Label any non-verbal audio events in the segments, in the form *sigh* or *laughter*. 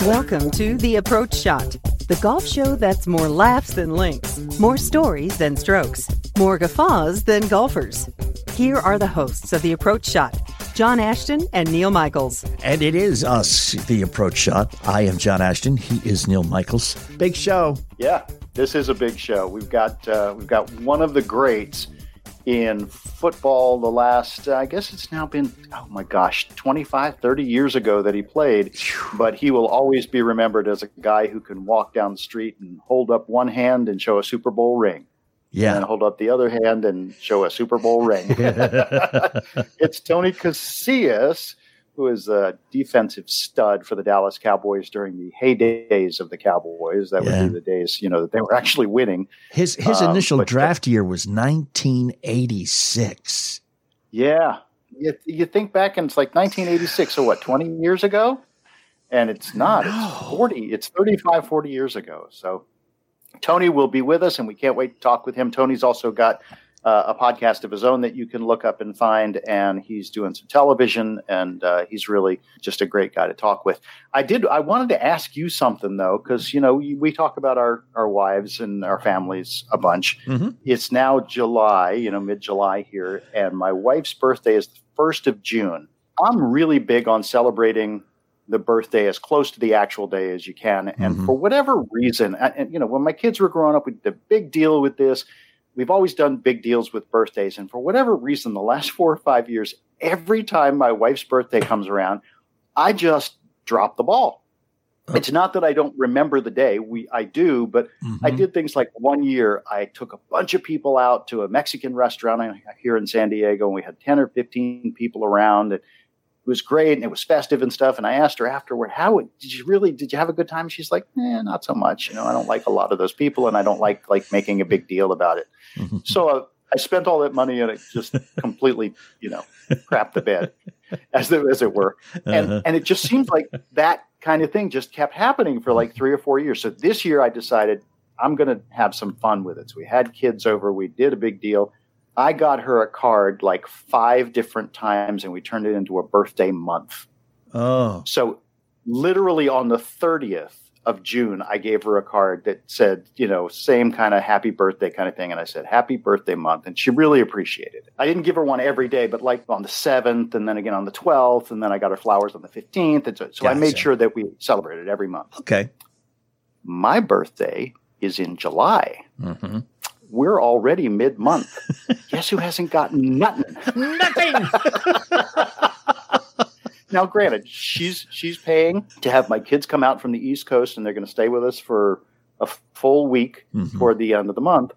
Welcome to The Approach Shot, the golf show that's more laughs than links, more stories than strokes, more guffaws than golfers. Here are the hosts of The Approach Shot, John Ashton and Neil Michaels. And it is us, the approach shot. I am John Ashton. He is Neil Michaels. Big show. Yeah, this is a big show. We've got uh, we've got one of the greats in football the last uh, I guess it's now been oh my gosh 25 30 years ago that he played but he will always be remembered as a guy who can walk down the street and hold up one hand and show a Super Bowl ring Yeah. and hold up the other hand and show a Super Bowl ring. *laughs* *laughs* it's Tony Casillas, who is a defensive stud for the Dallas Cowboys during the heydays of the Cowboys. That would Yeah. be the days, you know, that they were actually winning. His his Um, initial but- draft year was 1986. Yeah. You, you think back and it's like 1986, so what, 20 years ago? And it's not. It's 40. It's 35, 40 years ago. So Tony will be with us, and we can't wait to talk with him. Tony's also got uh, a podcast of his own that you can look up and find, and he's doing some television, and uh, he's really just a great guy to talk with. I did. I wanted to ask you something though, because you know we talk about our our wives and our families a bunch. Mhm. It's now July, you know, mid July here, and my wife's birthday is the first of June. I'm really big on celebrating the birthday as close to the actual day as you can. And Mhm. for whatever reason, and, and, you know, when my kids were growing up, we did a big deal with this. We've always done big deals with birthdays. And for whatever reason, the last four or five years, every time my wife's birthday comes around, I just drop the ball. It's not that I don't remember the day. We I do, but I Mhm. did things like one year I took a bunch of people out to a Mexican restaurant here in San Diego, and we had ten or fifteen people around. And it was great, and it was festive and stuff. And I asked her afterward, "How did you really? Did you have a good time?" She's like, "Eh, not so much. You know, I don't like a lot of those people, and I don't like like making a big deal about it." *laughs* So uh, I spent all that money, and it just completely, you know, crapped the bed, as it, as it were and Uh-huh. and it just seemed like that kind of thing just kept happening for like three or four years. So this year I decided I'm going to have some fun with it. So we had kids over, we did a big deal. I got her a card like five different times, and we turned it into a birthday month. Oh. So literally on the 30th of June, I gave her a card that said, you know, same kind of happy birthday kind of thing. And I said, happy birthday month. And she really appreciated it. I didn't give her one every day, but like on the 7th and then again on the 12th. And then I got her flowers on the 15th. And so, so I made sure that we celebrated every month. Okay. My birthday is in July. hmm We're already mid month. *laughs* Guess who hasn't gotten nothing? Nothing. *laughs* Now, granted, she's she's paying to have my kids come out from the East Coast, and they're going to stay with us for a full week Mhm. toward the end of the month.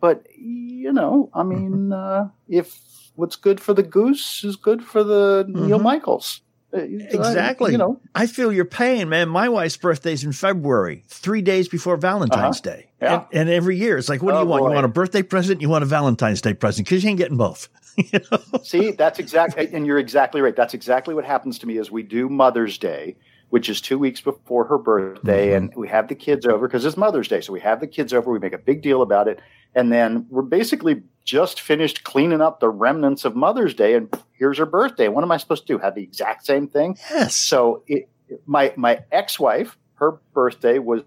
But you know, I mean, uh, if what's good for the goose is good for the Neil Mhm. Michaels, Uh, Exactly. You know, I feel your pain, man. My wife's birthday's in February, three days before Valentine's Day. Uh-huh. Yeah. And, and every year it's like, what do Oh, you want? boy. You want a birthday present? You want a Valentine's Day present? Because you ain't getting both. *laughs* you know? See, that's exactly, and you're exactly right. That's exactly what happens to me is we do Mother's Day, which is two weeks before her birthday, Mhm. and we have the kids over because it's Mother's Day. So we have the kids over, we make a big deal about it, and then we're basically just finished cleaning up the remnants of Mother's Day, and here's her birthday. What am I supposed to do? Have the exact same thing? Yes. So it, my my ex wife, her birthday was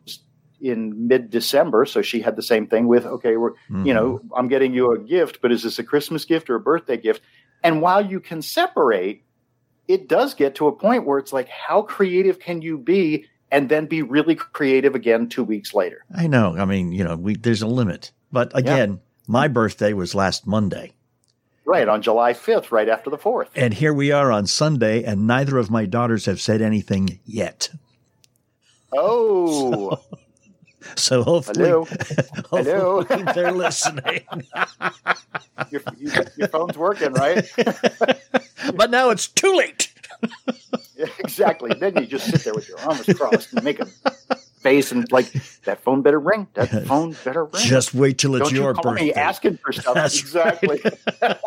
in mid December, so she had the same thing with okay, we're mm-hmm. you know I'm getting you a gift, but is this a Christmas gift or a birthday gift? And while you can separate, it does get to a point where it's like, how creative can you be? And then be really creative again two weeks later. I know. I mean, you know, we, there's a limit. But again, yeah. my birthday was last Monday. Right, on July 5th, right after the 4th. And here we are on Sunday, and neither of my daughters have said anything yet. Oh. *laughs* So, so hopefully, Hello. *laughs* hopefully Hello. *laughs* they're listening. your, your, phone's working, right? *laughs* but now it's too late. yeah, exactly. Then you just sit there with your arms crossed and make a face and like that phone better ring. That phone better ring. Just wait till it's Don't your you call birthday. Me asking for stuff. That's exactly. Right.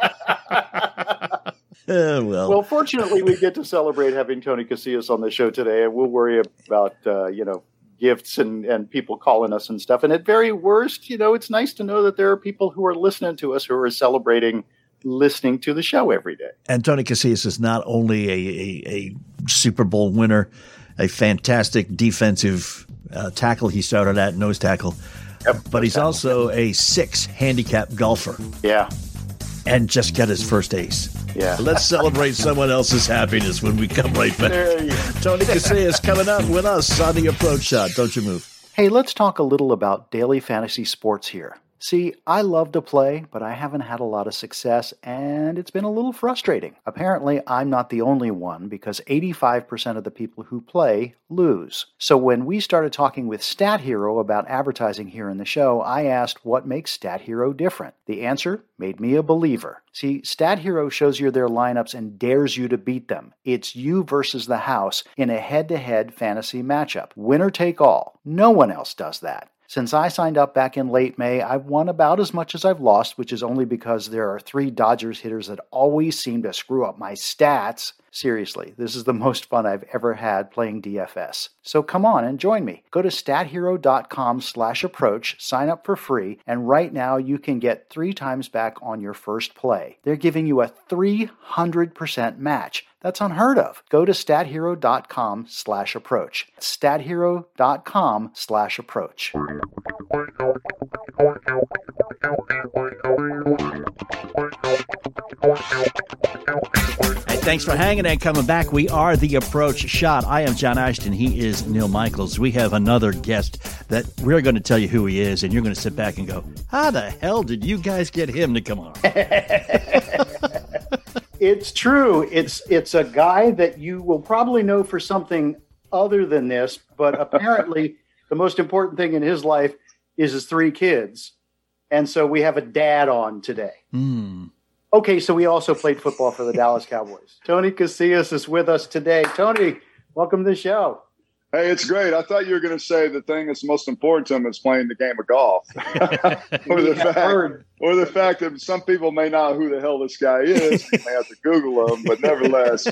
Uh, well. well, fortunately, we get to celebrate having Tony Casillas on the show today, and we'll worry about uh, you know gifts and and people calling us and stuff. And at very worst, you know, it's nice to know that there are people who are listening to us who are celebrating listening to the show every day. And Tony Casillas is not only a, a, a Super Bowl winner, a fantastic defensive uh, tackle he started at nose tackle, yep, but he's tackle. also a six handicap golfer. Yeah. And just get his first ace. Yeah. Let's celebrate someone else's happiness when we come right back. Tony Casillas coming up with us on the approach shot. Don't you move. Hey, let's talk a little about daily fantasy sports here. See, I love to play, but I haven't had a lot of success, and it's been a little frustrating. Apparently, I'm not the only one because 85% of the people who play lose. So when we started talking with Stat Hero about advertising here in the show, I asked what makes Stat Hero different. The answer made me a believer. See, Stat Hero shows you their lineups and dares you to beat them. It's you versus the house in a head to head fantasy matchup. Winner take all. No one else does that. Since I signed up back in late May, I've won about as much as I've lost, which is only because there are three Dodgers hitters that always seem to screw up my stats. Seriously, this is the most fun I've ever had playing DFS. So come on and join me. Go to stathero.com slash approach, sign up for free, and right now you can get three times back on your first play. They're giving you a 300% match. That's unheard of. Go to stathero.com slash approach. stathero.com slash approach. Hey, thanks for hanging and coming back. We are the approach shot. I am John Ashton. He is Neil Michaels. We have another guest that we're going to tell you who he is, and you're going to sit back and go, How the hell did you guys get him to come on? *laughs* It's true. It's it's a guy that you will probably know for something other than this, but apparently *laughs* the most important thing in his life is his three kids. And so we have a dad on today. Mm. Okay, so we also played football for the Dallas Cowboys. Tony Casillas is with us today. Tony, welcome to the show. Hey, it's great. I thought you were going to say the thing that's most important to him is playing the game of golf, *laughs* *laughs* or the fact, heard. or the fact that some people may not know who the hell this guy is. *laughs* you may have to Google him, but nevertheless,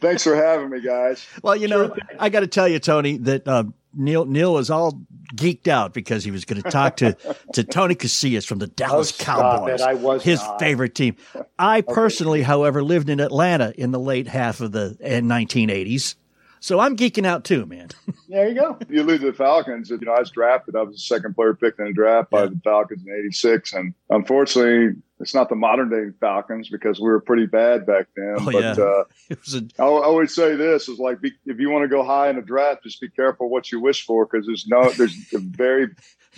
thanks for having me, guys. Well, you know, I got to tell you, Tony, that uh, Neil Neil was all geeked out because he was going to talk to to *laughs* Tony Casillas from the oh, Dallas oh, Cowboys, I was his not. favorite team. *laughs* I personally, however, lived in Atlanta in the late half of the eh, 1980s. So I'm geeking out too, man. *laughs* There you go. You lose the Falcons. You know, I was drafted. I was the second player picked in the draft by Yeah. the Falcons in '86, and unfortunately, it's not the modern day Falcons because we were pretty bad back then. Oh, but yeah. uh, *laughs* It was a, I, I always say this is like be, if you want to go high in a draft, just be careful what you wish for because there's no there's a very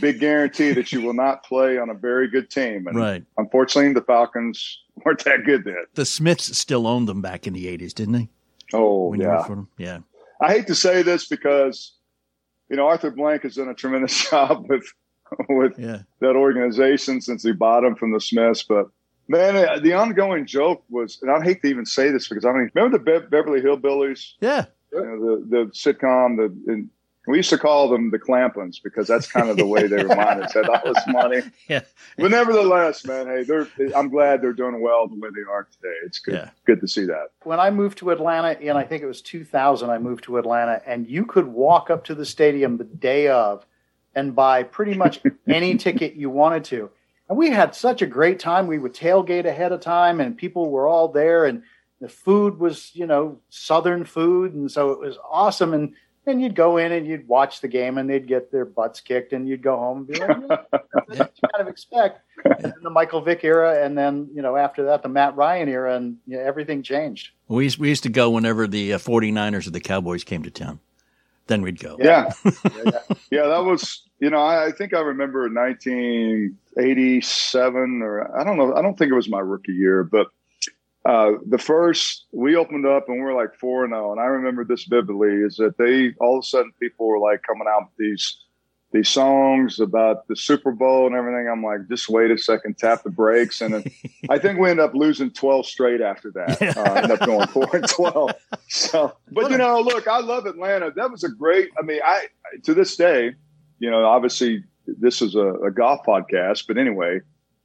big guarantee that you will not play on a very good team. And right. unfortunately, the Falcons weren't that good then. The Smiths still owned them back in the 80s, didn't they? Oh When you yeah. worked for them? Yeah. I hate to say this because you know Arthur Blank has done a tremendous *laughs* job with with Yeah. that organization since he bought him from the Smiths. But man, uh, the ongoing joke was, and I hate to even say this because I mean, remember the Be- Beverly Hillbillies, Yeah. you know, the the sitcom, the and we used to call them the Clampetts because that's kind of the way they reminded us had all this money. Yeah. But nevertheless, man, hey, they're I'm glad they're doing well the way they are today. It's good, Yeah. good to see that. When I moved to Atlanta in, I think it was 2000, I moved to Atlanta, and you could walk up to the stadium the day of and buy pretty much *laughs* any ticket you wanted to. And we had such a great time. We would tailgate ahead of time, and people were all there, and the food was, you know, Southern food. And so it was awesome. And and you'd go in and you'd watch the game and they'd get their butts kicked and you'd go home and be like, yeah, that's *laughs* what you kind of expect. And the Michael Vick era, and then you know after that the Matt Ryan era, and you know, everything changed. We used, we used to go whenever the uh, 49ers or the Cowboys came to town. Then we'd go. Yeah, yeah, *laughs* yeah, that was you know I, I think I remember 1987 or I don't know I don't think it was my rookie year, but uh, the first we opened up and we are like four and zero, and I remember this vividly is that they all of a sudden people were like coming out with these these songs about the Super Bowl and everything. I'm like, just wait a second, tap the brakes, and then *laughs* I think we end up losing twelve straight after that. Uh, *laughs* ended up going four and twelve. So, but you know, look, I love Atlanta. That was a great. I mean, I to this day, you know, obviously this is a, a golf podcast, but anyway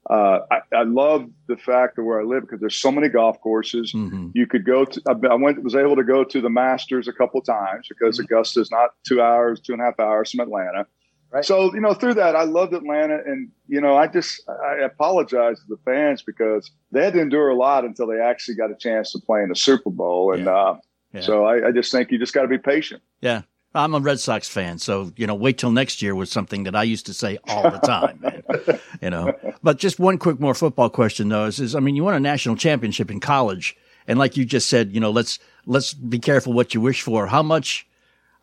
uh, I, I, love the fact of where I live because there's so many golf courses. Mm-hmm. You could go to. I went was able to go to the Masters a couple times because mm-hmm. Augusta is not two hours, two and a half hours from Atlanta. Right. So you know, through that, I loved Atlanta, and you know, I just I apologize to the fans because they had to endure a lot until they actually got a chance to play in the Super Bowl, and yeah. Uh, yeah. so I, I just think you just got to be patient. Yeah, I'm a Red Sox fan, so you know, wait till next year was something that I used to say all the time, man. *laughs* you know, but just one quick more football question though is, is I mean, you won a national championship in college, and like you just said, you know, let's let's be careful what you wish for. How much,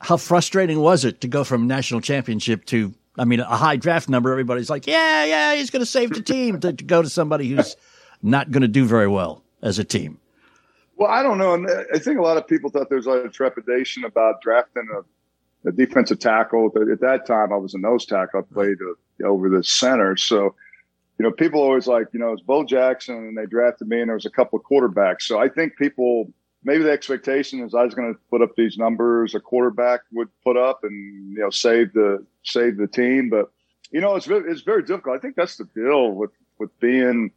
how frustrating was it to go from national championship to, I mean, a high draft number? Everybody's like, yeah, yeah, he's going to save the team. to, to go to somebody who's not going to do very well as a team. Well, I don't know. And I think a lot of people thought there was a lot of trepidation about drafting a a defensive tackle. At that time, I was a nose tackle. I played uh, over the center. So, you know, people always like, you know, it's Bo Jackson and they drafted me and there was a couple of quarterbacks. So I think people, maybe the expectation is I was going to put up these numbers a quarterback would put up and, you know, save the, save the team. But, you know, it's, it's very difficult. I think that's the deal with, with being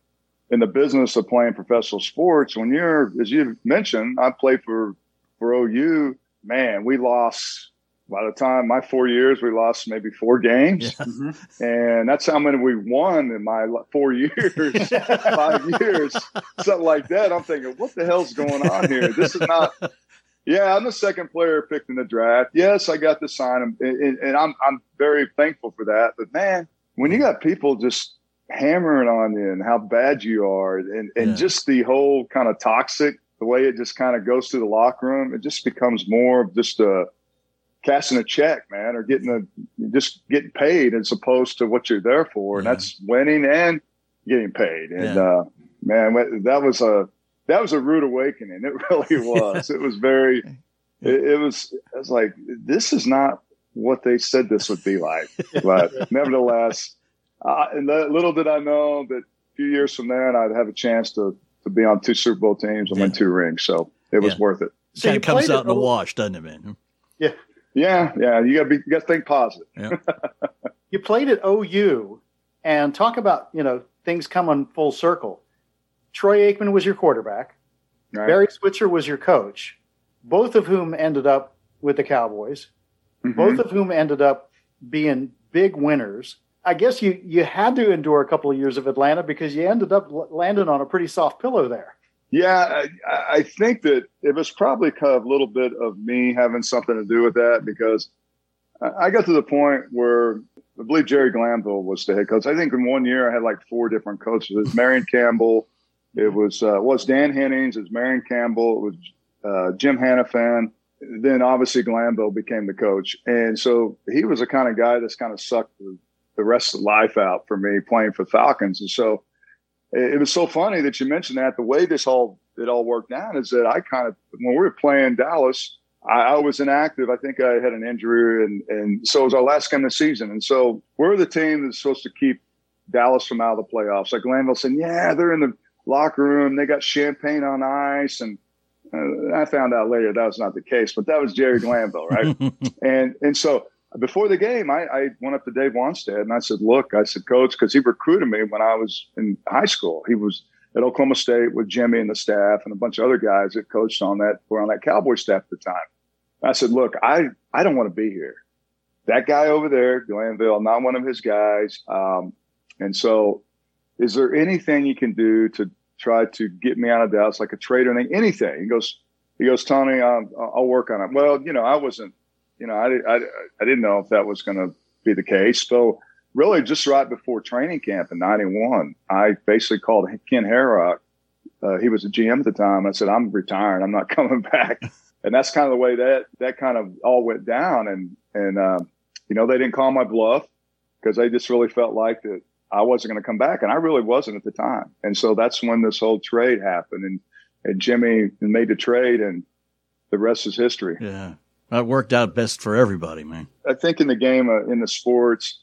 in the business of playing professional sports. When you're, as you mentioned, I played for, for OU, man, we lost by the time my four years, we lost maybe four games, yeah. mm-hmm. and that's how many we won in my four years, *laughs* five years, something like that. I'm thinking, what the hell's going on here? This is not. Yeah, I'm the second player picked in the draft. Yes, I got to sign him, and, and I'm I'm very thankful for that. But man, when you got people just hammering on you and how bad you are, and and yeah. just the whole kind of toxic, the way it just kind of goes through the locker room, it just becomes more of just a cashing a check, man, or getting a just getting paid as opposed to what you're there for, and that's winning and getting paid. And yeah. uh, man, that was a that was a rude awakening. It *laughs* really was. it was very. It, it was. I was like, this is not what they said this would be like, *laughs* but nevertheless, uh, and little did I know that a few years from there, and I'd have a chance to to be on two Super Bowl teams and yeah. win two rings. So it was yeah. worth it. So it comes out in the wash, doesn't it, man? Yeah, yeah, yeah. You got to be. You got to think positive. Yeah. *laughs* you played at OU, and talk about you know things coming full circle. Troy Aikman was your quarterback. Right. Barry Switzer was your coach. Both of whom ended up with the Cowboys. Mm-hmm. Both of whom ended up being big winners. I guess you you had to endure a couple of years of Atlanta because you ended up landing on a pretty soft pillow there. Yeah, I, I, think that it was probably kind of a little bit of me having something to do with that because I got to the point where I believe Jerry Glanville was the head coach. I think in one year I had like four different coaches. It was Marion Campbell. It was uh, was Dan Hennings. It was Marion Campbell. It was uh, Jim Hanifan. Then obviously Glanville became the coach, and so he was the kind of guy that's kind of sucked the, the rest of life out for me playing for Falcons. And so it was so funny that you mentioned that. The way this all it all worked out is that I kind of when we were playing Dallas, I, I, was inactive. I think I had an injury, and and so it was our last game of the season. And so we're the team that's supposed to keep Dallas from out of the playoffs. Like Glanville said, yeah, they're in the locker room. They got champagne on ice, and uh, I found out later that was not the case. But that was Jerry Glanville, right? *laughs* and and so before the game, I, I, went up to Dave Wannstedt and I said, "Look, I said, Coach, because he recruited me when I was in high school. He was at Oklahoma State with Jimmy and the staff and a bunch of other guys that coached on that were on that Cowboy staff at the time. I said, "Look, I I don't want to be here. That guy over there, Glanville, not one of his guys. Um, and so, is there anything you can do to try to get me out of Dallas, like a trade or anything? Anything?" He goes, "He goes, Tony, um, I'll work on it." Well, you know, I wasn't you know, I, I, I didn't know if that was going to be the case. So really just right before training camp in 91, I basically called Ken Herock. Uh, he was a GM at the time. I said, I'm retiring. I'm not *laughs* coming back. and that's kind of the way that, that kind of all went down. And, and, uh, you know, they didn't call my bluff because they just really felt like that I wasn't going to come back. And I really wasn't at the time. And so that's when this whole trade happened and, and Jimmy made the trade and the rest is history. Yeah. That worked out best for everybody, man. I think in the game, uh, in the sports,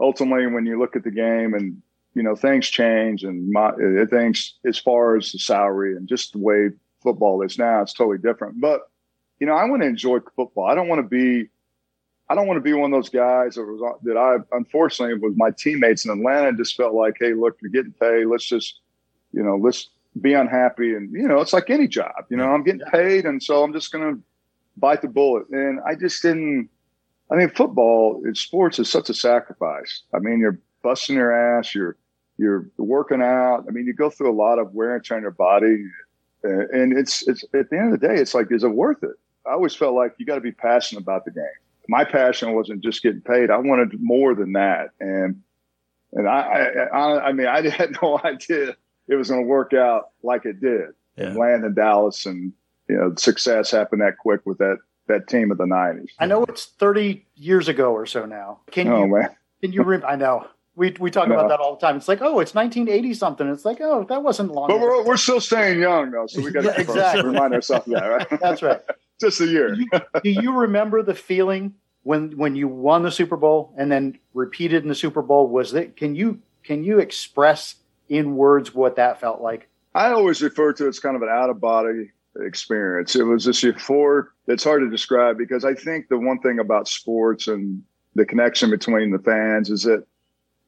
ultimately, when you look at the game and, you know, things change and my, uh, things as far as the salary and just the way football is now, it's totally different. But, you know, I want to enjoy football. I don't want to be, I don't want to be one of those guys that was that I unfortunately was my teammates in Atlanta just felt like, hey, look, you're getting paid. Let's just, you know, let's be unhappy. And you know, it's like any job. You know, I'm getting paid, and so I'm just going to bite the bullet. And I just didn't. I mean, football, in sports is such a sacrifice. I mean, you're busting your ass, you're you're working out. I mean, you go through a lot of wear and tear on your body, and it's it's at the end of the day, it's like, is it worth it? I always felt like you got to be passionate about the game. My passion wasn't just getting paid; I wanted more than that, and and I I, I mean, I *laughs* had no idea it was going to work out like it did. Yeah. And land in Dallas and you know, success happened that quick with that that team of the '90s. I know it's 30 years ago or so now. Can oh, you? Man. Can you? Re- I know. We, we talk no. about that all the time. It's like, oh, it's 1980 something. It's like, oh, that wasn't long. But we're, we're still staying young though, so we got to yeah, exactly. remind ourselves of that, right? *laughs* That's right. *laughs* Just a year. do, you, do you remember the feeling when when you won the Super Bowl and then repeated in the Super Bowl? Was that? Can you can you express in words what that felt like? I always refer to it as kind of an out of body experience. It was this euphoric. It's hard to describe because I think the one thing about sports and the connection between the fans is that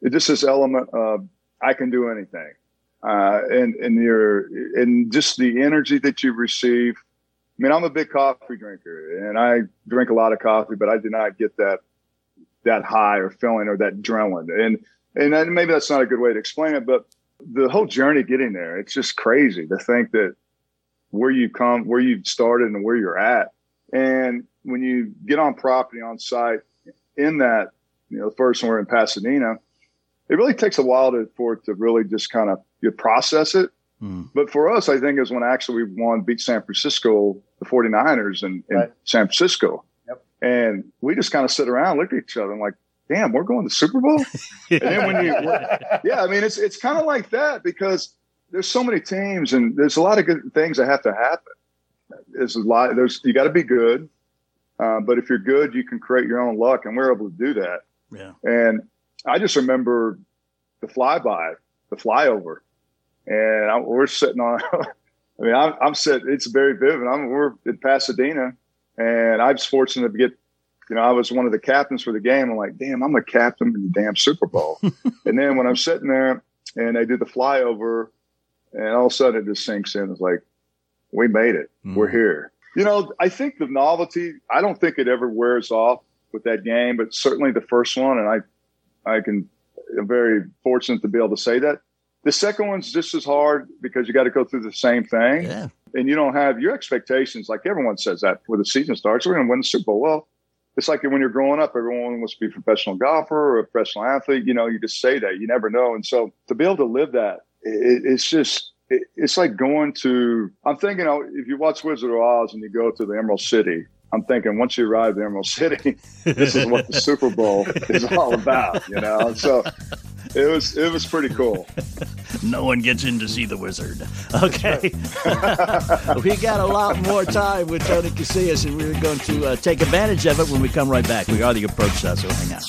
it just this element of I can do anything, uh, and and your and just the energy that you receive. I mean, I'm a big coffee drinker, and I drink a lot of coffee, but I did not get that that high or feeling or that adrenaline. And and maybe that's not a good way to explain it, but the whole journey getting there, it's just crazy to think that where you come, where you've started and where you're at. And when you get on property on site in that, you know, the first one we're in Pasadena, it really takes a while to, for it to really just kind of you process it. Mm. But for us, I think is when actually we won, beat San Francisco, the 49ers in, in right. San Francisco. Yep. And we just kind of sit around, look at each other and like, damn, we're going to Super Bowl. *laughs* and then when you, yeah, I mean, it's, it's kind of like that because there's so many teams and there's a lot of good things that have to happen. There's a lot. There's you got to be good, uh, but if you're good, you can create your own luck, and we're able to do that. Yeah. And I just remember the flyby, the flyover, and I, we're sitting on. *laughs* I mean, I'm, I'm sitting. It's very vivid. I'm we're in Pasadena, and I was fortunate to get. You know, I was one of the captains for the game. I'm like, damn, I'm a captain in the damn Super Bowl. *laughs* and then when I'm sitting there and they do the flyover, and all of a sudden it just sinks in. It's like, we made it. Mm. We're here. You know, I think the novelty, I don't think it ever wears off with that game, but certainly the first one, and I, I can, I'm very fortunate to be able to say that. The second one's just as hard because you got to go through the same thing. Yeah. And you don't have your expectations. Like everyone says that before the season starts, we're going to win the Super Bowl. Well, it's like when you're growing up, everyone wants to be a professional golfer or a professional athlete. You know, you just say that. You never know. And so to be able to live that it, it's just it, it's like going to. I'm thinking, oh, if you watch Wizard of Oz and you go to the Emerald City, I'm thinking once you arrive at Emerald City, *laughs* this is what the *laughs* Super Bowl is all about, you know. So it was it was pretty cool. no one gets in to see the wizard. Okay, *laughs* we got a lot more time with Tony Casillas, and we're going to uh, take advantage of it when we come right back. We are the approach shot, so hang on.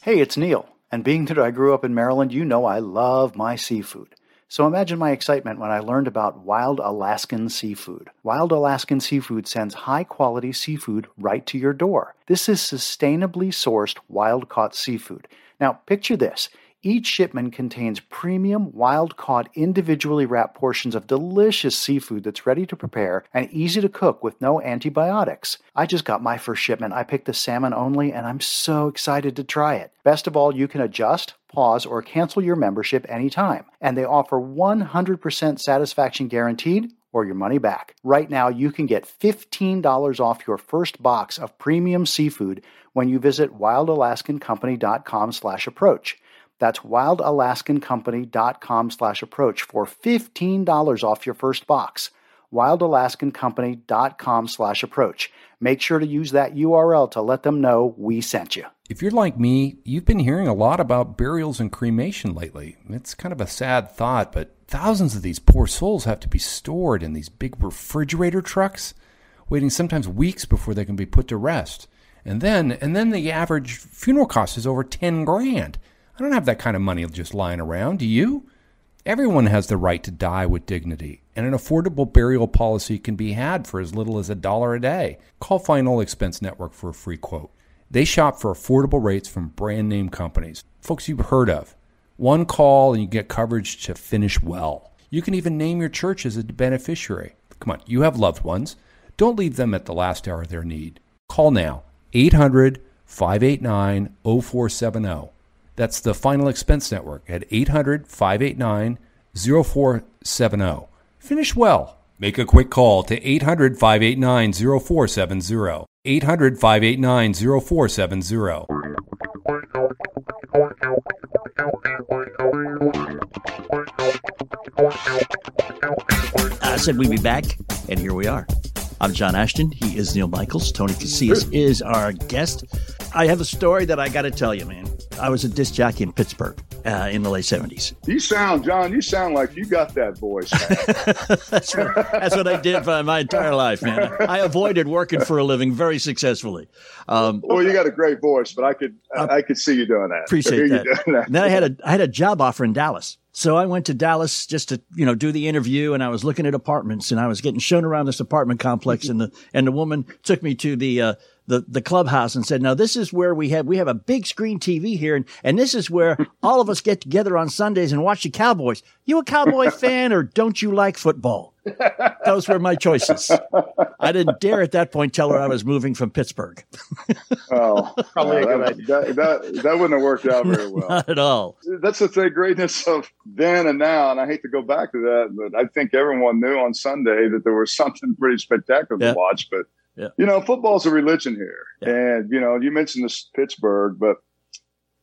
Hey, it's Neil. And being that I grew up in Maryland, you know I love my seafood. So imagine my excitement when I learned about Wild Alaskan Seafood. Wild Alaskan Seafood sends high quality seafood right to your door. This is sustainably sourced wild caught seafood. Now, picture this each shipment contains premium, wild caught, individually wrapped portions of delicious seafood that's ready to prepare and easy to cook with no antibiotics. I just got my first shipment. I picked the salmon only, and I'm so excited to try it. Best of all, you can adjust, pause, or cancel your membership anytime. And they offer 100% satisfaction guaranteed or your money back. Right now, you can get $15 off your first box of premium seafood when you visit wildalaskancompany.com slash approach. That's wildalaskancompany.com slash approach for $15 off your first box. wildalaskancompany.com slash approach. Make sure to use that URL to let them know we sent you. If you're like me, you've been hearing a lot about burials and cremation lately. It's kind of a sad thought, but thousands of these poor souls have to be stored in these big refrigerator trucks, waiting sometimes weeks before they can be put to rest. And then, and then the average funeral cost is over 10 grand. I don't have that kind of money just lying around, do you? Everyone has the right to die with dignity, and an affordable burial policy can be had for as little as a dollar a day. Call Final Expense Network for a free quote. They shop for affordable rates from brand name companies, folks you've heard of. One call and you get coverage to finish well. You can even name your church as a beneficiary. Come on, you have loved ones. Don't leave them at the last hour of their need. Call now 800 589 0470. That's the Final Expense Network at 800 589 0470. Finish well. Make a quick call to 800 589 0470. 800 589 0470. I said we'd be back, and here we are. I'm John Ashton. He is Neil Michaels. Tony Casillas is our guest. I have a story that I got to tell you, man. I was a disc jockey in Pittsburgh uh, in the late 70s. You sound, John, you sound like you got that voice. *laughs* that's, what, that's, what, I did for my entire life, man. I avoided working for a living very successfully. Um, well, you got a great voice, but I could uh, I could see you doing that. Appreciate that. that. then I had a I had a job offer in Dallas. So I went to Dallas just to, you know, do the interview and I was looking at apartments and I was getting shown around this apartment complex and the, and the woman took me to the, uh, the, the clubhouse and said, now this is where we have, we have a big screen TV here. And, and this is where *laughs* all of us get together on Sundays and watch the Cowboys. You a Cowboy *laughs* fan or don't you like football? Those were my choices. I didn't dare at that point tell her I was moving from Pittsburgh. oh, *laughs* probably that, that, that, that, wouldn't have worked out very well. Not at all. That's the thing, greatness of then and now. And I hate to go back to that, but I think everyone knew on Sunday that there was something pretty spectacular yeah. to watch. But yeah. You know, football's a religion here. Yeah. And, you know, you mentioned this Pittsburgh, but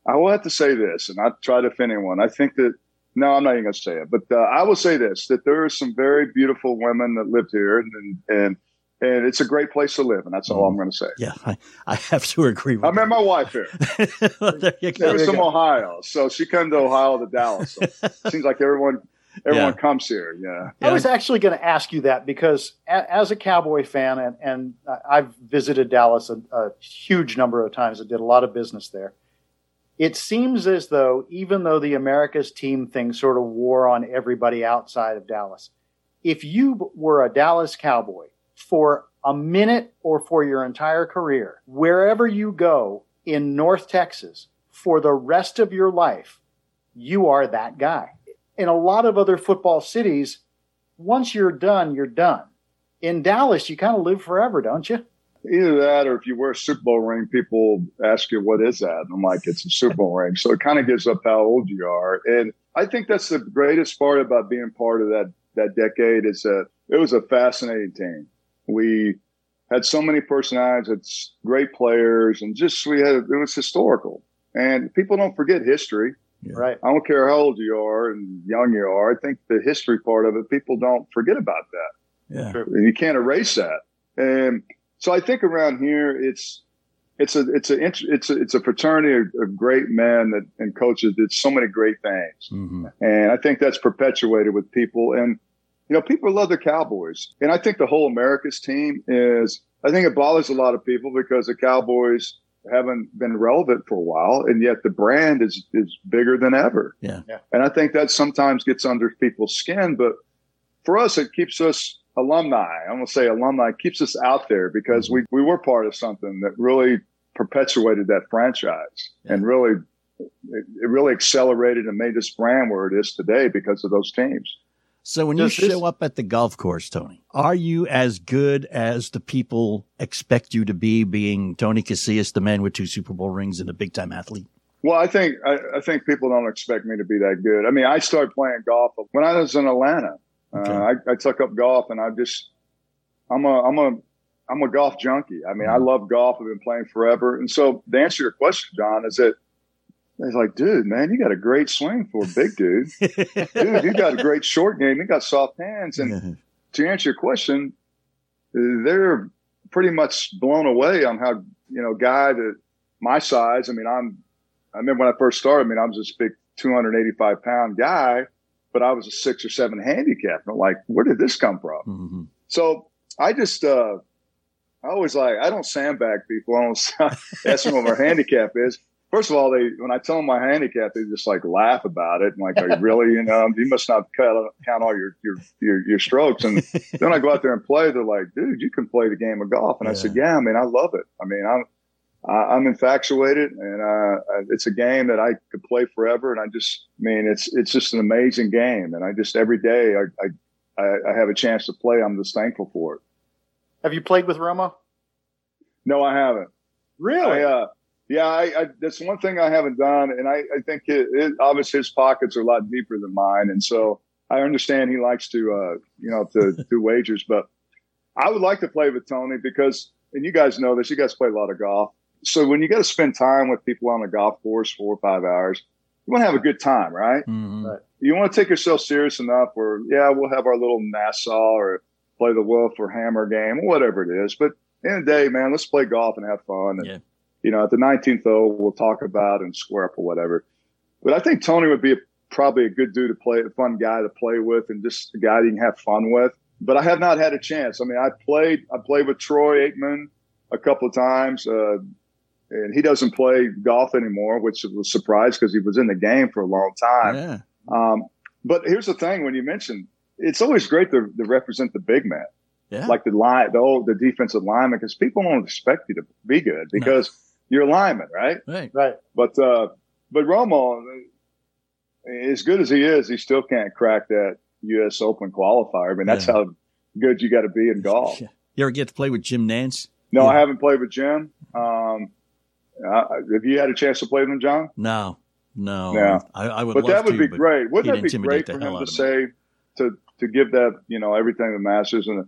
I will have to say this, and I try to offend anyone. I think that, no, I'm not even going to say it, but uh, I will say this that there are some very beautiful women that lived here, and, and, and it's a great place to live, and that's all I'm going to say. Yeah, I, I have to agree with I met my wife here. *laughs* well, there you go. She was from Ohio, so she came to Ohio to Dallas. So *laughs* seems like everyone everyone yeah. comes here. Yeah. I was actually going to ask you that because a, as a Cowboy fan, and, and I've visited Dallas a, a, huge number of times. I did a lot of business there. It seems as though, even though the America's team thing sort of wore on everybody outside of Dallas, if you were a Dallas Cowboy for a minute or for your entire career, wherever you go in North Texas for the rest of your life, you are that guy in a lot of other football cities, once you're done, you're done. In Dallas, you kind of live forever, don't you? Either that, or if you wear a Super Bowl ring, people ask you, "What is that?" And I'm like, "It's a Super Bowl ring." So it kind of gives up how old you are, and I think that's the greatest part about being part of that that decade is that it was a fascinating team. We had so many personalities, it's great players, and just we had it was historical. And people don't forget history. Yeah. Right. I don't care how old you are and young you are. I think the history part of it, people don't forget about that. Yeah. And you can't erase that. And so I think around here, it's, it's a, it's a, it's a, it's a fraternity of, of great men that, and coaches did so many great things. Mm-hmm. And I think that's perpetuated with people. And, you know, people love the Cowboys. And I think the whole America's team is, I think it bothers a lot of people because the Cowboys haven't been relevant for a while, and yet the brand is is bigger than ever. Yeah. yeah. And I think that sometimes gets under people's skin, but for us, it keeps us alumni. I'm gonna say alumni keeps us out there because mm-hmm. we we were part of something that really perpetuated that franchise yeah. and really it, it really accelerated and made this brand where it is today because of those teams. So when you show up at the golf course, Tony, are you as good as the people expect you to be, being Tony Casillas, the man with two Super Bowl rings and a big time athlete? Well, I think I, I, think people don't expect me to be that good. I mean, I started playing golf when I was in Atlanta, Okay. Uh, I, I, took up golf, and I just I'm a I'm a I'm a golf junkie. I mean, mm-hmm. I love golf. I've been playing forever, and so the answer to your question, John, is that it's like, dude, man, you got a great swing for a big dude. dude, you got a great short game. You got soft hands, and *laughs* to answer your question, they're pretty much blown away on how you know guy that my size. I mean, I'm. I remember when I first started. I mean, I was this big 285 pound guy, but I was a six or seven handicap. And I'm like, where did this come from? Mm-hmm. So I just, uh, I always like, I don't sandbag people. I don't *laughs* ask them what their handicap is. First of all, they when I tell them my handicap, they just like laugh about it and like, are you really? You know, you must not count, count all your, your your your strokes. And then I go out there and play. They're like, dude, you can play the game of golf. And yeah. I said, yeah, I mean, I love it. I mean, I'm I'm infatuated, and uh, it's a game that I could play forever. And I just, I mean, it's it's just an amazing game, and I just every day I I, I have a chance to play. I'm just thankful for it. Have you played with Romo? No, I haven't. Really? I, uh, yeah, I, I, that's one thing I haven't done, and I, I think it, it, obviously his pockets are a lot deeper than mine, and so I understand he likes to, uh, you know, to do *laughs* wagers, but I would like to play with Tony because, and you guys know this, you guys play a lot of golf so when you got to spend time with people on a golf course four or five hours, you want to have a good time, right? Mm-hmm. You want to take yourself serious enough where, yeah, we'll have our little Nassau or play the Wolf or Hammer game or whatever it is. But in the day, man, let's play golf and have fun. And, yeah. You know, at the 19th hole, we'll talk about and square up or whatever. But I think Tony would be a, probably a good dude to play, a fun guy to play with and just a guy you can have fun with. But I have not had a chance. I mean, I played, I played with Troy Aikman a couple of times. Uh, and he doesn't play golf anymore, which was a surprise because he was in the game for a long time. Yeah. Um, but here's the thing: when you mention, it's always great to, to represent the big man, yeah. like the line, the old, the defensive lineman, because people don't expect you to be good because no. You're a lineman, right? Right. Right. But uh, but Romo, as good as he is, he still can't crack that U.S. Open qualifier. I mean, that's yeah. how good you got to be in golf. *laughs* You ever get to play with Jim Nantz? No, yeah. I haven't played with Jim. Um, uh, have you had a chance to play with him, John? No, no. Yeah, I, I would. But that would to, be great. Wouldn't that be great for him to say to to give that you know everything the Masters and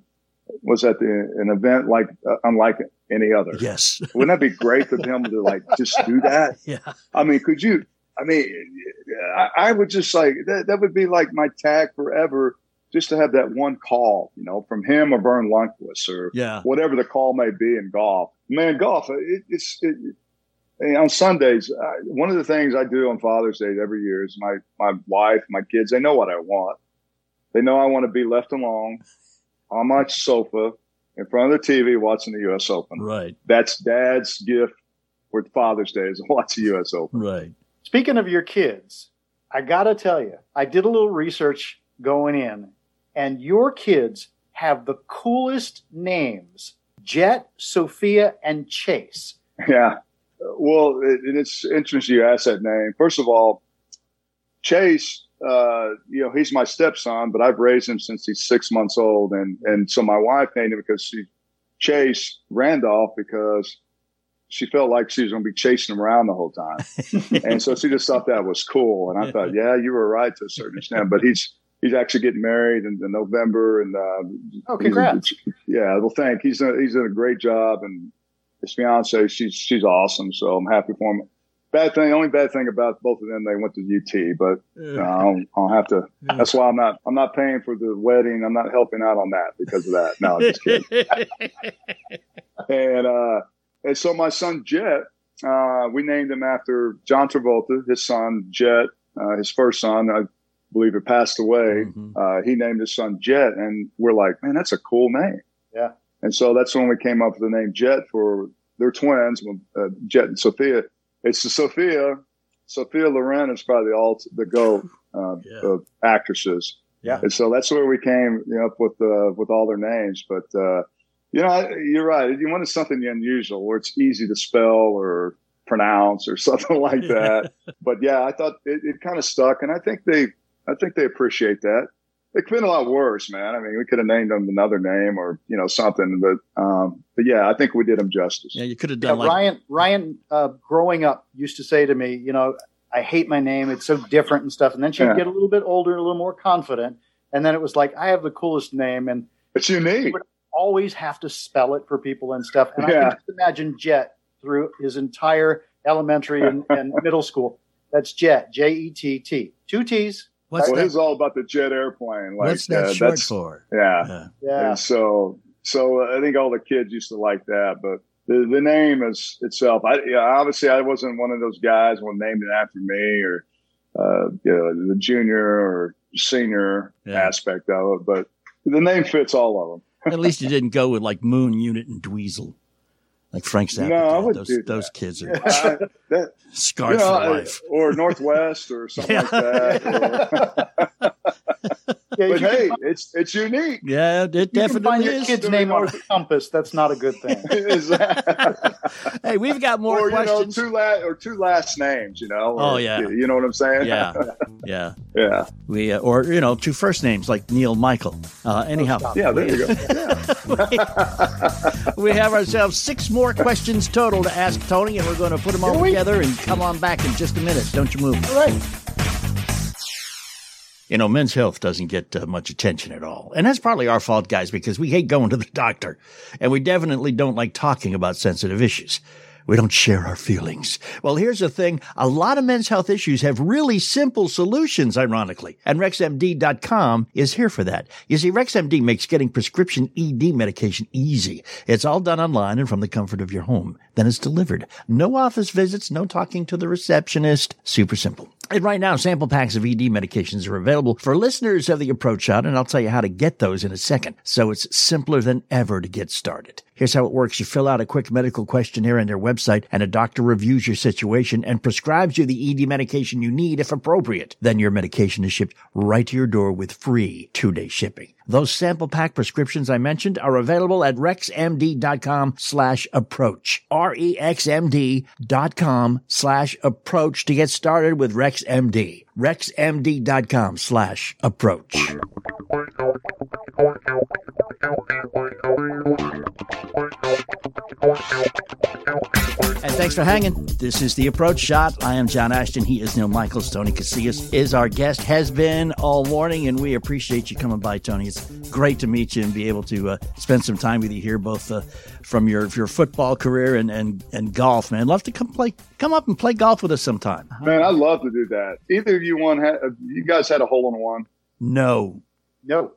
was that the, an event like uh, unlike any other? Yes. *laughs* Wouldn't that be great for him to like just do that? *laughs* Yeah. I mean, could you? I mean, I, I would just like that. That would be like my tag forever just to have that one call, you know, from him or Verne Lundquist or yeah. whatever the call may be in golf. Man, golf, it, it's, it, on Sundays, uh, one of the things I do on Father's Day every year is my my wife, my kids, they know what I want. They know I want to be left alone on my sofa in front of the TV watching the U.S. Open. Right. That's Dad's gift for Father's Day is to watch the U.S. Open. Right. Speaking of your kids, I got to tell you, I did a little research going in, and your kids have the coolest names: Jett, Sophia, and Chase. Yeah. Well, it, it's interesting you asked that name. First of all, Chase, uh, you know, he's my stepson, but I've raised him since he's six months old, and and so my wife named him because she chased Randolph because she felt like she was going to be chasing him around the whole time, *laughs* and so she just thought that was cool. And I thought, yeah, you were right to a certain extent, but he's he's actually getting married in, in November, and uh, oh, congrats! Yeah, well, thank. He's done, he's done a great job, and his fiance, she's she's awesome. So I'm happy for him. Bad thing, only bad thing about both of them, they went to UT, but uh, I, don't, I, don't, have to. That's why I'm not. I'm not paying for the wedding. I'm not helping out on that because of that. No, I'm just kidding. *laughs* and uh, and so my son Jett, uh, we named him after John Travolta, his son Jett, uh, his first son. I believe it passed away. Mm-hmm. Uh, he named his son Jett, and we're like, man, that's a cool name. Yeah. And so that's when we came up with the name Jett for their twins, uh, Jett and Sophia. It's the Sophia. Sophia Loren is probably the all the go uh, yeah. of actresses. Yeah. And so that's where we came, you know, up with uh, with all their names. But uh, you know, you're right. You wanted something unusual where it's easy to spell or pronounce or *laughs* something like that. but yeah, I thought it, it kind of stuck, and I think they I think they appreciate that it could have been a lot worse, man. I mean, we could have named them another name or you know something, but um, but yeah, I think we did them justice. Yeah, you could have done. Yeah, like- Ryan Ryan, uh, growing up, used to say to me, you know, I hate my name; it's so different and stuff. And then she'd yeah. get a little bit older, and a little more confident, And then it was like, I have the coolest name, and it's unique. would always have to spell it for people and stuff. And I can just imagine Jett through his entire elementary and, and middle school. That's Jett, J E T T, two T's. What's well, that? it's all about the jet airplane. Like, What's that uh, short that's- for? Yeah. Yeah. Yeah, And so, so I think all the kids used to like that, but the, the name is itself. I, yeah, obviously I wasn't one of those guys who named it after me or, uh, you know, the junior or senior Yeah. aspect of it, but the name fits all of them. At least you didn't go with like Moon Unit and Dweezil, like Frank Zappa. No, I did. wouldn't Those do those kids are *laughs* I, that, scarred you know, for life. or Northwest or something like *laughs* that. or- yeah. but hey, can, it's it's unique. Yeah, it you can definitely find your is. kid's name on a compass. That's not a good thing. *laughs* Is Hey, we've got more or you know, questions. two la- or two last names. You know. Oh, yeah. You know what I'm saying? yeah, *laughs* yeah. yeah. We uh, or you know two first names like Neil Michael. Uh, anyhow, Yeah. There you go. *laughs* we have ourselves six more questions total to ask Tony, and we're going to put them all Here we- together and come on back in just a minute. Don't you move. All right. You know, men's health doesn't get uh, much attention at all. And that's partly our fault, guys, because we hate going to the *laughs* doctor. And we definitely don't like talking about sensitive issues. We don't share our feelings. Well, here's the thing. A lot of men's health issues have really simple solutions, ironically. And RexMD.com is here for that. You see, RexMD makes getting prescription ED medication easy. It's all done online and from the comfort of your home. Then it's delivered. No office visits, no talking to the receptionist. Super simple. And right now, sample packs of ED medications are available for listeners of the approach shot, and I'll tell you how to get those in a second. So it's simpler than ever to get started. Here's how it works. You fill out a quick medical questionnaire on their website, and a doctor reviews your situation and prescribes you the ED medication you need if appropriate. Then your medication is shipped right to your door with free two-day shipping. Those sample pack prescriptions I mentioned are available at rexmd.com slash approach. R-E-X-M-D dot com slash approach to get started with RexMD. rexmd.com slash approach. And thanks for hanging. This is The Approach Shot. I am John Ashton. He is Neil Michaels. Tony Casillas is our guest, has been all morning, and we appreciate you coming by, Tony. It's great to meet you and be able to uh, spend some time with you here, both uh, from your your football career and, and, and golf, man. Love to come play, come up and play golf with us sometime. Man, I'd love to do that. Either of you one had, you guys had a hole in one. No. No.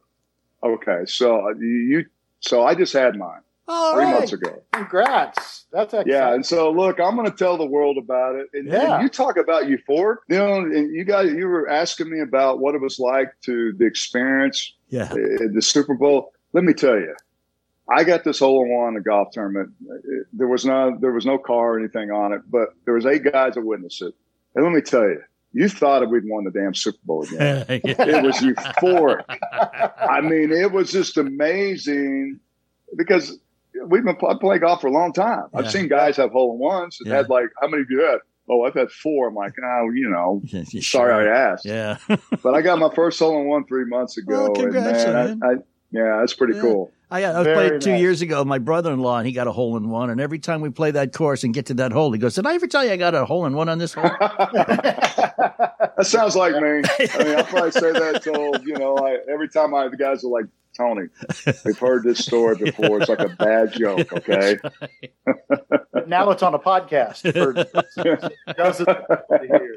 Okay, so uh, you so I just had mine All three right. months ago. Congrats. That's exciting. Yeah, and so look, I'm going to tell the world about it. And, Yeah. and you talk about euphoric, you know, and you guys, you were asking me about what it was like to the experience Yeah. uh, the Super Bowl. Let me tell you, I got this hole in one in a golf tournament. There was no, there was no car or anything on it, but there was eight guys that witnessed it. And let me tell you, you thought that we'd won the damn Super Bowl again. *laughs* it was euphoric. I mean, it was just amazing because we've been I playing golf for a long time. Yeah. I've seen guys have hole in ones and Yeah. had like, how many have you had? Oh, I've had four. I'm like, oh, you know, *laughs* You sorry sure? I asked. Yeah. *laughs* But I got my first hole in one three months ago. Well, congrats, and man. man, I, I, yeah, that's pretty Yeah. cool. I, I was Very playing two nice. years ago. My brother-in-law, and he got a hole in one. And every time we play that course and get to that hole, he goes, "Did I ever tell you I got a hole in one on this hole?" *laughs* That sounds like me. I mean, I probably say that till you know. I, every time I the guys are like, Tony, we've heard this story *laughs* before. It's like a bad joke. Okay. But now it's on a podcast for *laughs* dozens of people to hear.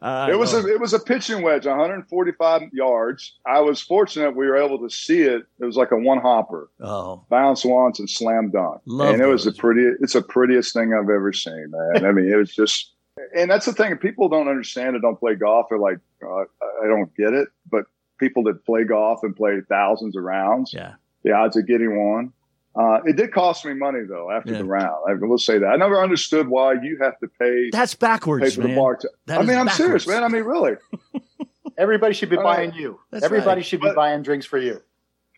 Uh, It was a it was a pitching wedge, 145 yards. I was fortunate we were able to see it. It was like a one hopper, oh, bounce once and slam dunk, Love and it was the pretty. It's the prettiest thing I've ever seen, man. I mean, it was just, and that's the thing. People don't understand it. Don't play golf. They're like, uh, I don't get it. But people that play golf and play thousands of rounds, yeah. the odds of getting one. Uh, it did cost me money though after Yeah. the round. I will say that. I never understood why you have to pay That's pay backwards, for the man. bar. To, I mean, I'm serious, man. I mean, really. *laughs* Everybody should be All buying you. That's Everybody right. should be But- buying drinks for you.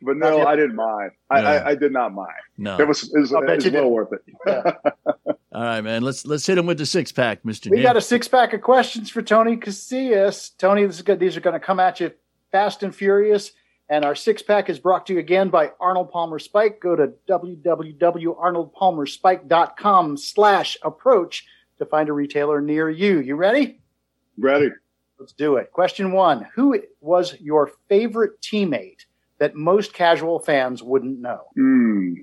But no, I didn't mind. I, Yeah. I, I did not mind. No. It was, it was, it was well worth it. Yeah. *laughs* All right, man. Let's let's hit him with the six pack, Mister. We got a six pack of questions for Tony Casillas. Tony, this is good. These are going to come at you fast and furious. And our six pack is brought to you again by Arnold Palmer Spike. Go to www.arnoldpalmerspike.com slash approach to find a retailer near you. You ready? Ready? Let's do it. Question one Who was your favorite teammate that most casual fans wouldn't know? Hmm.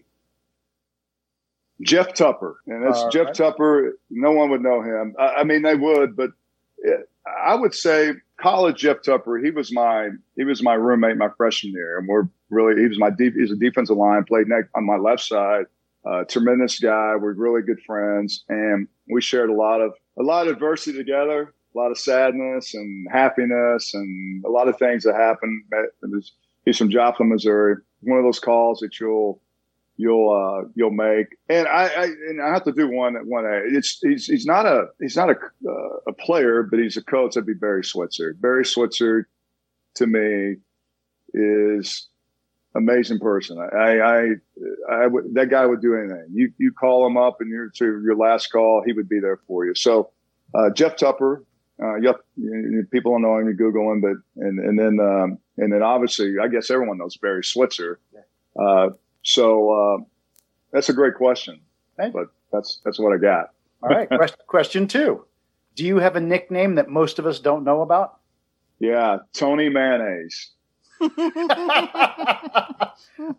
Jeff Tupper, and that's All Jeff right. Tupper. No one would know him. I, I mean, they would, but it, I would say college Jeff Tupper. He was my he was my roommate my freshman year, and we're really he was my deep. He's a defensive line, played next on my left side. Uh, tremendous guy. We're really good friends, and we shared a lot of a lot of adversity together, a lot of sadness and happiness, and a lot of things that happened. He's from Joplin, Missouri. One of those calls that you'll you'll uh, you'll make. And I, I and I have to do one one. It's he's he's not a he's not a uh, a player, but he's a coach. That'd be Barry Switzer. Barry Switzer, to me, is amazing person. I I, I would that guy would do anything. You you call him up and you're to your last call, he would be there for you. So uh, Jeff Tupper. Uh, yep, people don't know him. You Google him, but and and then um, and then obviously, I guess everyone knows Barry Switzer. Uh, so uh, that's a great question, Right. but that's that's what I got. *laughs* All right. Quest- question two Do you have a nickname that most of us don't know about? Yeah, Tony Mayonnaise. *laughs*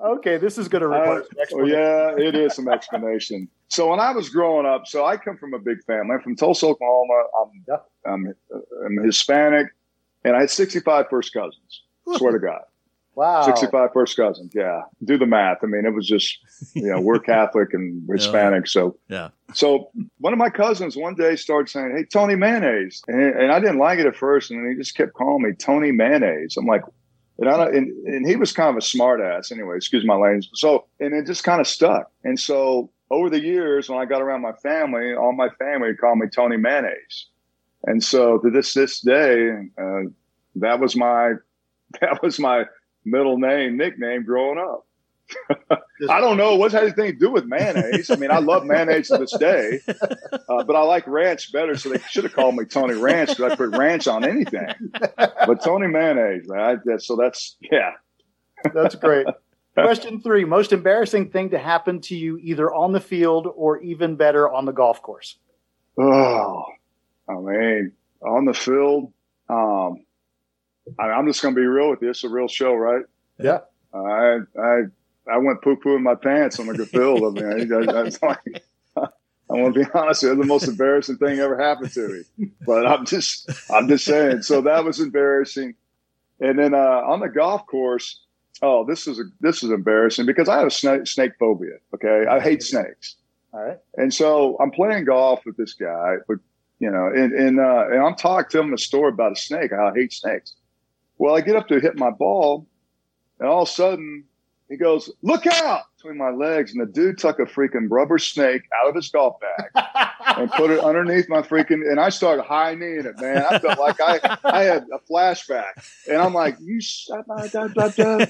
okay, this is going to require some Uh, explanation. yeah, it is some explanation. So when I was growing up, so I come from a big family. I'm from Tulsa, Oklahoma. I'm, Yep. I'm, I'm Hispanic, and I had 65 first cousins. Swear to God. Wow. 65 first cousins. Yeah. Do the math. I mean, it was just, you know, we're *laughs* Catholic and Hispanic. So, Yeah. so one of my cousins one day started saying, Hey, Tony Mayonnaise. And, and I didn't like it at first. And then he just kept calling me Tony Mayonnaise. I'm like, and, I, don't- and, and he was kind of a smart ass anyway, excuse my language. So, and it just kind of stuck. And so over the years, when I got around my family, all my family called me Tony Mayonnaise. And so to this, this day, uh, that was my, *laughs* that was my middle name, nickname growing up. *laughs* I don't know what's anything to do with mayonnaise. I mean, I love mayonnaise to this day, uh, but I like ranch better. So they should have called me Tony Ranch because I put ranch on anything. But Tony Mayonnaise, man. I, that, so that's yeah. That's great. *laughs* Question three Most embarrassing thing to happen to you either on the field or even better on the golf course? Oh, I mean, on the field, um, I'm just going to be real with you. It's a real show, right? Yeah. I I I went poo poo in my pants on the field. I mean, I, I, that's like, *laughs* I want to be honest. It was the most embarrassing thing ever happened to me. But I'm just I'm just saying. So that was embarrassing. And then uh, on the golf course, oh, this is a, this is embarrassing because I have a snake, snake phobia. Okay, I hate snakes. All right. And so I'm playing golf with this guy, but you know, and and, uh, and I'm talking to him a story about a snake, how I hate snakes. Well, I get up to hit my ball, and all of a sudden he goes, "Look out!" between my legs, and the dude took a freaking rubber snake out of his golf bag *laughs* and put it underneath my freaking. And I started high kneeing it, man. I felt like I I had a flashback, and I'm like, "You." shut my- da, da, da."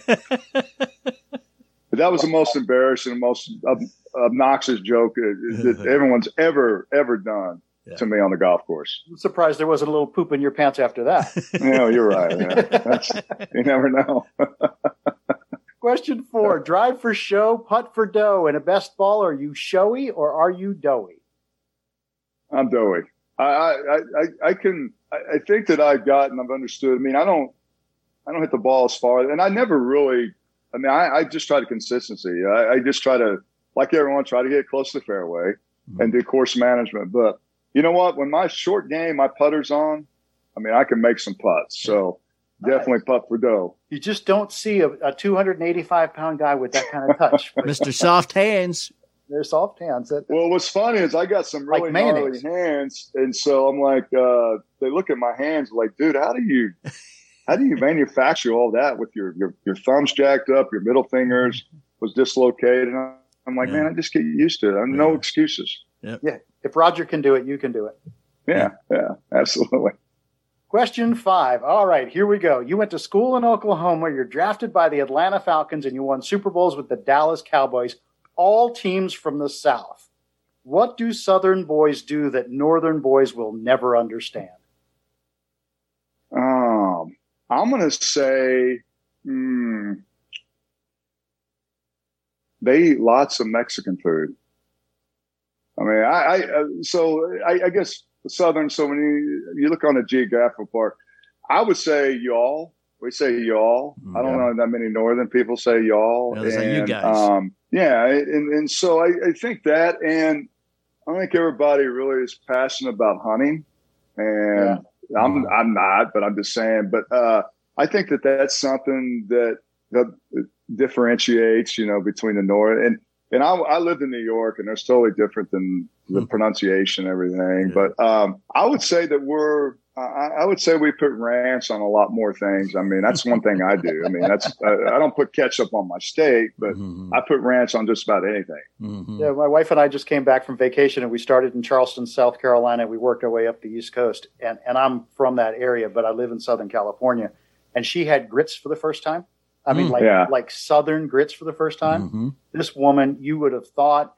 But that was the most embarrassing, most ob- obnoxious joke uh, that *laughs* everyone's ever ever done to me on the golf course. I'm surprised there wasn't a little poop in your pants after that. *laughs* No, you're right. Yeah. *laughs* That's, you never know. *laughs* Question four Drive for show, putt for dough. And a best ball, are you showy or are you doughy? I'm doughy. I I I, I can. I, I think that I've gotten. I've understood. I mean, I don't. I don't hit the ball as far, and I never really. I mean, I, I just try to consistency. I, I just try to, like everyone, try to get close to the fairway mm-hmm. and do course management. But you know what? When my short game, my putter's on, I mean, I can make some putts. So definitely putt for dough. You just don't see a, a 285 pound guy with that kind of touch. *laughs* Mr. Soft Hands. They're soft hands. That, Well, what's funny is I got some Like really gnarly hands, and so I'm like, uh, they look at my hands like, dude, how do you, how do you *laughs* manufacture all that with your your, your thumbs jacked up, your middle fingers was dislocated? And I'm like, Yeah. man, I just get used to it. I'm no Yeah. excuses. yeah. If Roger can do it, you can do it. Yeah, yeah, absolutely. Question five. All right, here we go. You went to school in Oklahoma. You're drafted by the Atlanta Falcons and you won Super Bowls with the Dallas Cowboys, all teams from the South. What do Southern boys do that Northern boys will never understand? Um, I'm gonna say, hmm, they eat lots of Mexican food. I mean, I, I uh, so I, I guess Southern. So when you you look on the geographical part, I would say y'all. We say y'all. I don't know that many northern people say y'all. Yeah, say you And, guys. Um, yeah, and, and so I, I think that, and I think everybody really is passionate about hunting, and I'm I'm not, but I'm just saying. But uh, I think that that's something that that differentiates, you know, between the north and and I, I lived in New York, and it's totally different than the pronunciation, and everything. Yeah. But um, I would say that we're. I, I would say we put ranch on a lot more things. I mean, that's one thing I do. I mean, that's I, I don't put ketchup on my steak, but Mhm. I put ranch on just about anything. Mhm. Yeah, my wife and I just came back from vacation, and we started in Charleston, South Carolina. We worked our way up the East Coast, and and I'm from that area, but I live in Southern California. And she had grits for the first time. I mean, Mm. like Yeah. like Southern grits for the first time. Mhm. This woman, you would have thought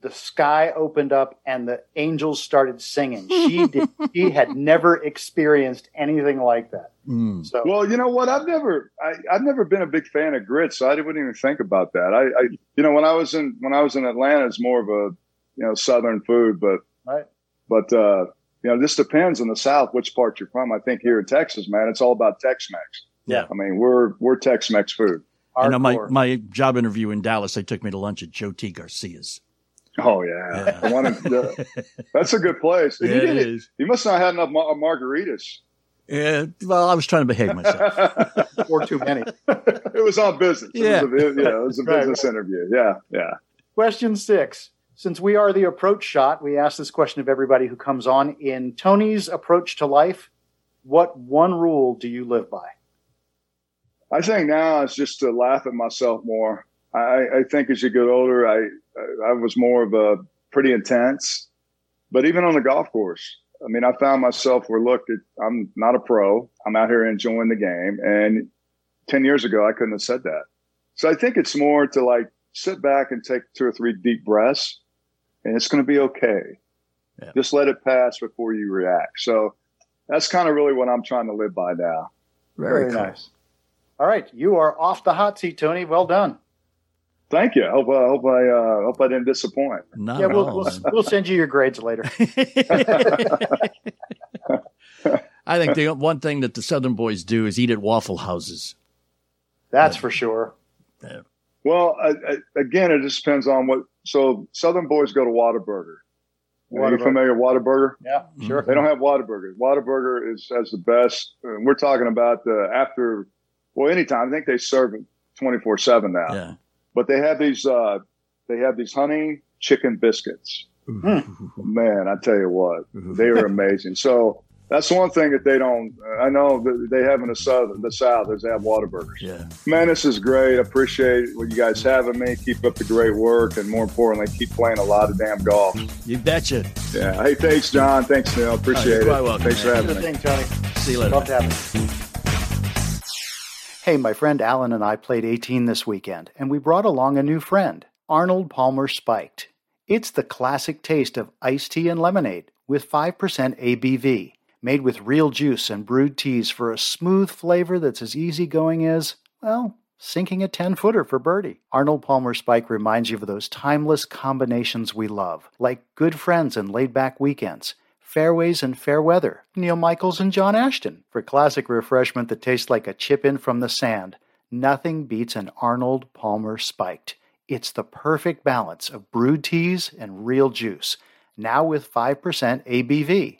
the sky opened up and the angels started singing. She *laughs* did. She had never experienced anything like that. Mm. So Well, you know what? I've never, I, I've never been a big fan of grits, so I wouldn't even think about that. I, I, you know, when I was in, when I was in Atlanta, it's more of a, you know, Southern food, but, right. but, uh, you know, this depends in the South which part you're from. I think here in Texas, man, it's all about Tex-Mex. Yeah. I mean, we're we're Tex-Mex food. I know my, my job interview in Dallas, they took me to lunch at Joe T. Garcia's. Oh yeah, Yeah. The one in- the- that's a good place. *laughs* Yeah, you, it you must not have had enough mar- margaritas. Yeah, well, I was trying to behave myself. *laughs* or too many. *laughs* it was on business. Yeah. It was a, yeah, it was a Right. business interview. Yeah, yeah. Question six. Since we are the approach shot, we ask this question of everybody who comes on. In Tony's approach to life, what one rule do you live by? I think now it's just to laugh at myself more. I, I think as you get older, I I was more of a pretty intense, but even on the golf course, I mean, I found myself where look, it, I'm not a pro. I'm out here enjoying the game, and ten years ago, I couldn't have said that. So I think it's more to like sit back and take two or three deep breaths, and it's going to be okay. Yeah. Just let it pass before you react. So that's kind of really what I'm trying to live by now. Very, cool. nice. All right, you are off the hot seat, Tony. Well done. Thank you. I hope I hope I uh, hope I didn't disappoint. Not yeah, at we'll, all. we'll, we'll send you your grades later. *laughs* *laughs* I think the one thing that the Southern boys do is eat at Waffle Houses. That's for sure. Well, I, I, again, it just depends on what. So Southern boys go to Whataburger. Are you familiar with Whataburger? Yeah, sure. They don't have Whataburger. Whataburger is has the best. uh, We're talking about the after. Well, anytime. I think they serve it twenty four seven now. Yeah. But they have these. uh They have these honey chicken biscuits. Man, I tell you what, they are amazing. So that's one thing that they don't. I know that they have in the south. The south is they have Whataburgers. Yeah. Man, this is great. Appreciate what you guys having me. Keep up the great work, and more importantly, keep playing a lot of damn golf. You betcha. Yeah. Hey, thanks, John. Thanks, Neil. Appreciate you're it. quite welcome, thanks for man. Good having me. thing, Tony. See you later. Love to have you. Hey, my friend Alan and I played 18 this weekend, and we brought along a new friend, Arnold Palmer Spiked. It's the classic taste of iced tea and lemonade with 5% ABV, made with real juice and brewed teas for a smooth flavor that's as easygoing as, well, sinking a 10 footer for birdie. Arnold Palmer Spike reminds you of those timeless combinations we love, like good friends and laid back weekends fairways and fair weather, Neil Michaels and John Ashton. For classic refreshment that tastes like a chip in from the sand, nothing beats an Arnold Palmer Spiked. It's the perfect balance of brewed teas and real juice, now with 5% ABV.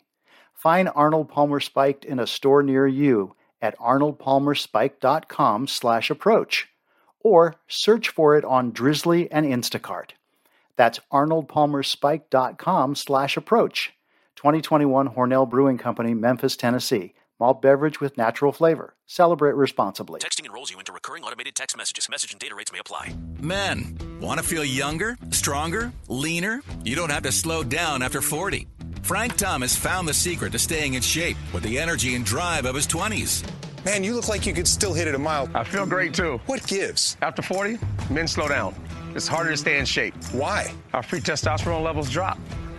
Find Arnold Palmer Spiked in a store near you at arnoldpalmerspiked.com slash approach or search for it on Drizzly and Instacart. That's arnoldpalmerspike.com slash approach. 2021 Hornell Brewing Company, Memphis, Tennessee. Malt beverage with natural flavor. Celebrate responsibly. Texting enrolls you into recurring automated text messages. Message and data rates may apply. Men, want to feel younger, stronger, leaner? You don't have to slow down after 40. Frank Thomas found the secret to staying in shape with the energy and drive of his 20s. Man, you look like you could still hit it a mile. I feel great too. What gives? After 40, men slow down. It's harder to stay in shape. Why? Our free testosterone levels drop.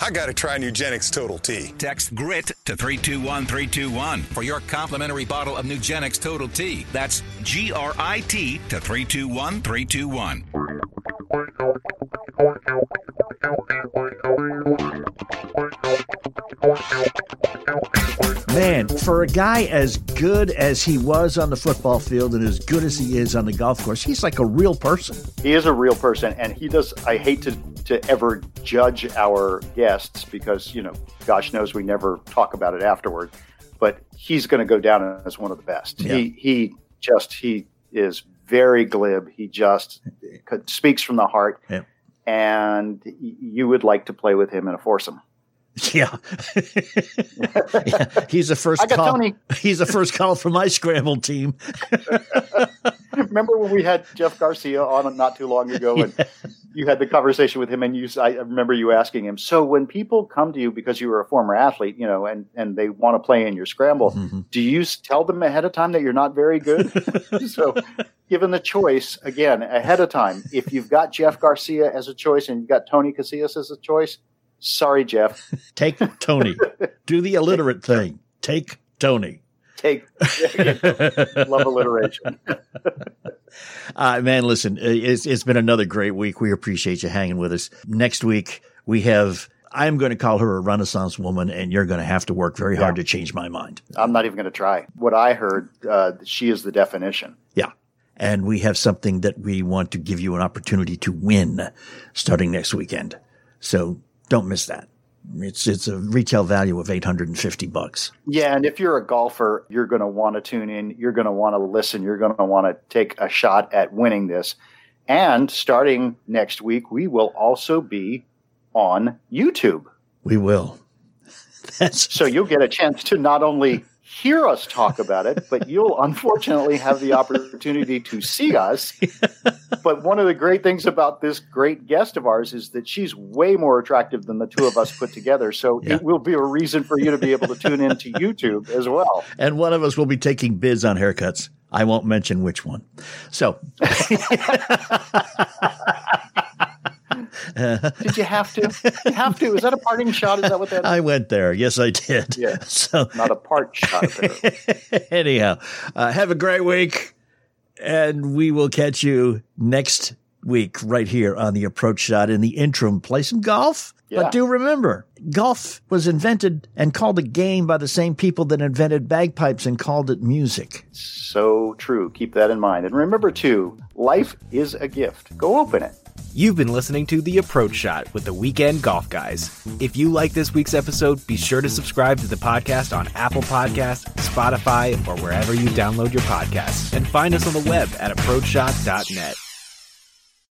I gotta try Nugenix Total T. Text GRIT to 321321 for your complimentary bottle of Nugenix Total T. That's G R I T to 321321. *laughs* Man, for a guy as good as he was on the football field and as good as he is on the golf course, he's like a real person. He is a real person, and he does. I hate to to ever judge our guests because you know, gosh knows we never talk about it afterward. But he's going to go down as one of the best. Yeah. He he just he is very glib. He just speaks from the heart, Yeah. and you would like to play with him in a foursome. *laughs* Yeah. Yeah. He's the first I got call. Tony. He's the first call for my scramble team. *laughs* Remember when we had Jeff Garcia on not too long ago, and you had the conversation with him, and you, I remember you asking him. So when people come to you because you were a former athlete, you know, and and they want to play in your scramble, Mm-hmm. do you tell them ahead of time that you're not very good? *laughs* so, given the choice again ahead of time, if you've got Jeff Garcia as a choice and you've got Tony Casillas as a choice, sorry, Jeff, *laughs* Take Tony. Do the illiterate thing. Take Tony. take *laughs* love alliteration. *laughs* Uh, man, listen, it's, it's been another great week. We appreciate you hanging with us. Next week, we have, I'm going to call her a Renaissance woman, and you're going to have to work very hard to change my mind. I'm not even going to try. What I heard, uh, she is the definition. Yeah. And we have something that we want to give you an opportunity to win starting next weekend. So don't miss that. It's, it's a retail value of 850 bucks. Yeah, and if you're a golfer, you're going to want to tune in. You're going to want to listen. You're going to want to take a shot at winning this. And starting next week, we will also be on YouTube. We will. *laughs* That's So you'll get a chance to not only hear us talk about it, but you'll *laughs* unfortunately have the opportunity to see us. But one of the great things about this great guest of ours is that she's way more attractive than the two of us put together. So Yeah. it will be a reason for you to be able to tune into YouTube as well. and one of us will be taking bids on haircuts. I won't mention which one. So *laughs* *laughs* Did you have to? You have to. Is that a parting shot? Is that what that is? I went there. Yes, I did. Yeah. *laughs* So Not a part shot. *laughs* Anyhow, uh, have a great week, and we will catch you next week right here on the approach shot. In the interim, play some golf. Yeah. But do remember, golf was invented and called a game by the same people that invented bagpipes and called it music. So true. Keep that in mind. And remember, too, life is a gift. Go open it. You've been listening to The Approach Shot with the Weekend Golf Guys. If you like this week's episode, be sure to subscribe to the podcast on Apple Podcasts, Spotify, or wherever you download your podcasts. And find us on the web at approachshot.net.